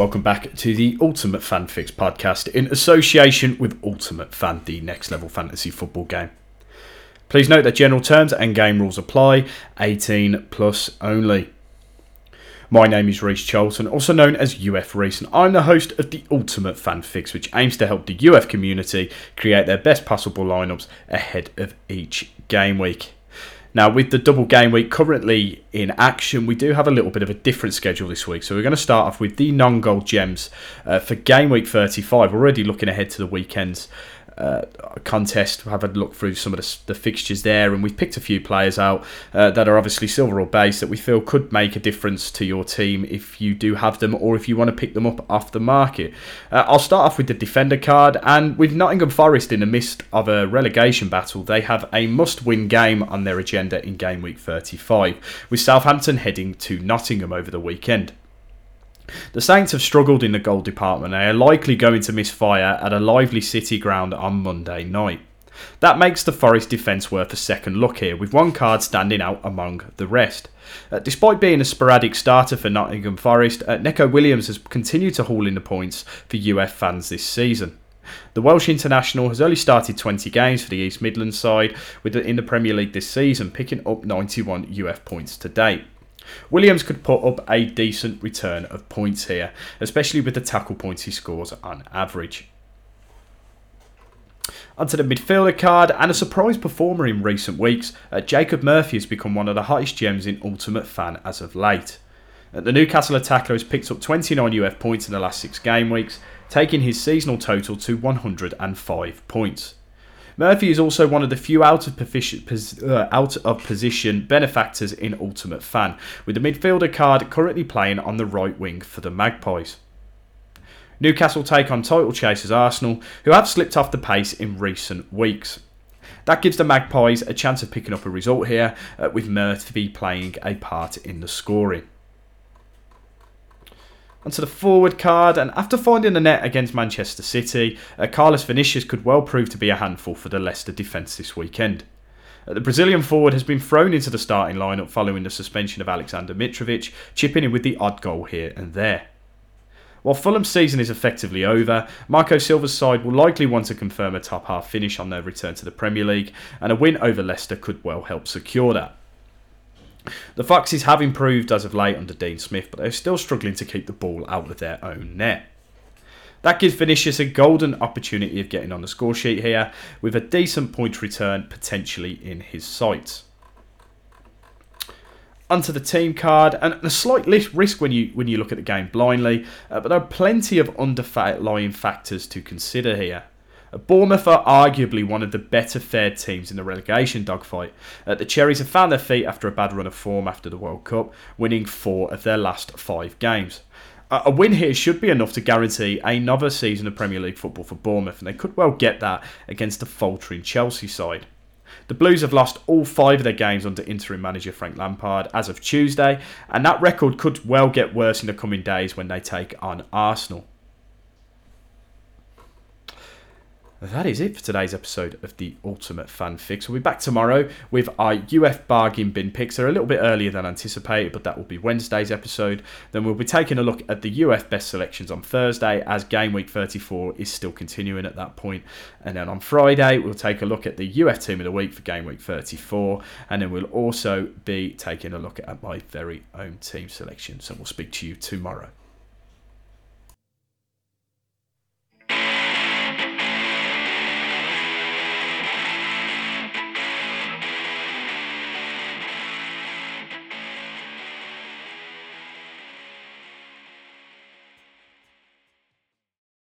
Welcome back to the Ultimate Fan Fix podcast in association with Ultimate Fan, the next level fantasy football game. Please note that general terms and game rules apply, 18 plus only. My name is Reece Charlton, also known as UF Reece, and I'm the host of the Ultimate Fan Fix, which aims to help the UF community create their best possible lineups ahead of each game week. Now, with the double game week currently in action, we do have a little bit of a different schedule this week. So, we're going to start off with the non gold gems uh, for game week 35. Already looking ahead to the weekends uh, contest. Have a look through some of the, the, fixtures there, and we've picked a few players out uh, that are obviously silver or base that we feel could make a difference to your team if you do have them, or if you want to pick them up off the market. Uh, I'll start off with the defender card, and with Nottingham Forest in the midst of a relegation battle, they have a must-win game on their agenda in game week 35, with Southampton heading to Nottingham over the weekend. The Saints have struggled in the goal department and are likely going to miss fire at a lively City ground on Monday night. That makes the Forest defence worth a second look here, with one card standing out among the rest. Uh, despite being a sporadic starter for Nottingham Forest, uh, Neco Williams has continued to haul in the points for UF fans this season. The Welsh international has only started 20 games for the East Midlands side in the Premier League this season, picking up 91 UF points to date. Williams could put up a decent return of points here, especially with the tackle points he scores on average. Onto the midfielder card, and a surprise performer in recent weeks, uh, Jacob Murphy has become one of the hottest gems in Ultimate Fan as of late. Uh, the Newcastle attacker has picked up 29 UF points in the last six game weeks, taking his seasonal total to 105 points. Murphy is also one of the few out of, position, uh, out of position benefactors in Ultimate Fan, with the midfielder card currently playing on the right wing for the Magpies. Newcastle take on title chasers Arsenal, who have slipped off the pace in recent weeks. That gives the Magpies a chance of picking up a result here, uh, with Murphy playing a part in the scoring onto the forward card, and after finding the net against Manchester City, uh, Carlos Vinicius could well prove to be a handful for the Leicester defence this weekend. Uh, the Brazilian forward has been thrown into the starting lineup following the suspension of Alexander Mitrovic, chipping in with the odd goal here and there. While Fulham's season is effectively over, Marco Silva's side will likely want to confirm a top half finish on their return to the Premier League, and a win over Leicester could well help secure that. The Foxes have improved as of late under Dean Smith, but they're still struggling to keep the ball out of their own net. That gives Vinicius a golden opportunity of getting on the score sheet here, with a decent point return potentially in his sights. Onto the team card, and a slight risk when you when you look at the game blindly, uh, but there are plenty of underlying factors to consider here. Bournemouth are arguably one of the better fared teams in the relegation dogfight. Uh, the Cherries have found their feet after a bad run of form after the World Cup, winning four of their last five games. Uh, a win here should be enough to guarantee another season of Premier League football for Bournemouth, and they could well get that against the faltering Chelsea side. The Blues have lost all five of their games under interim manager Frank Lampard as of Tuesday, and that record could well get worse in the coming days when they take on Arsenal. That is it for today's episode of the Ultimate Fan Fix. We'll be back tomorrow with our UF bargain bin picks. They're a little bit earlier than anticipated, but that will be Wednesday's episode. Then we'll be taking a look at the UF best selections on Thursday, as game week 34 is still continuing at that point. And then on Friday, we'll take a look at the UF team of the week for game week 34. And then we'll also be taking a look at my very own team selection. So we'll speak to you tomorrow.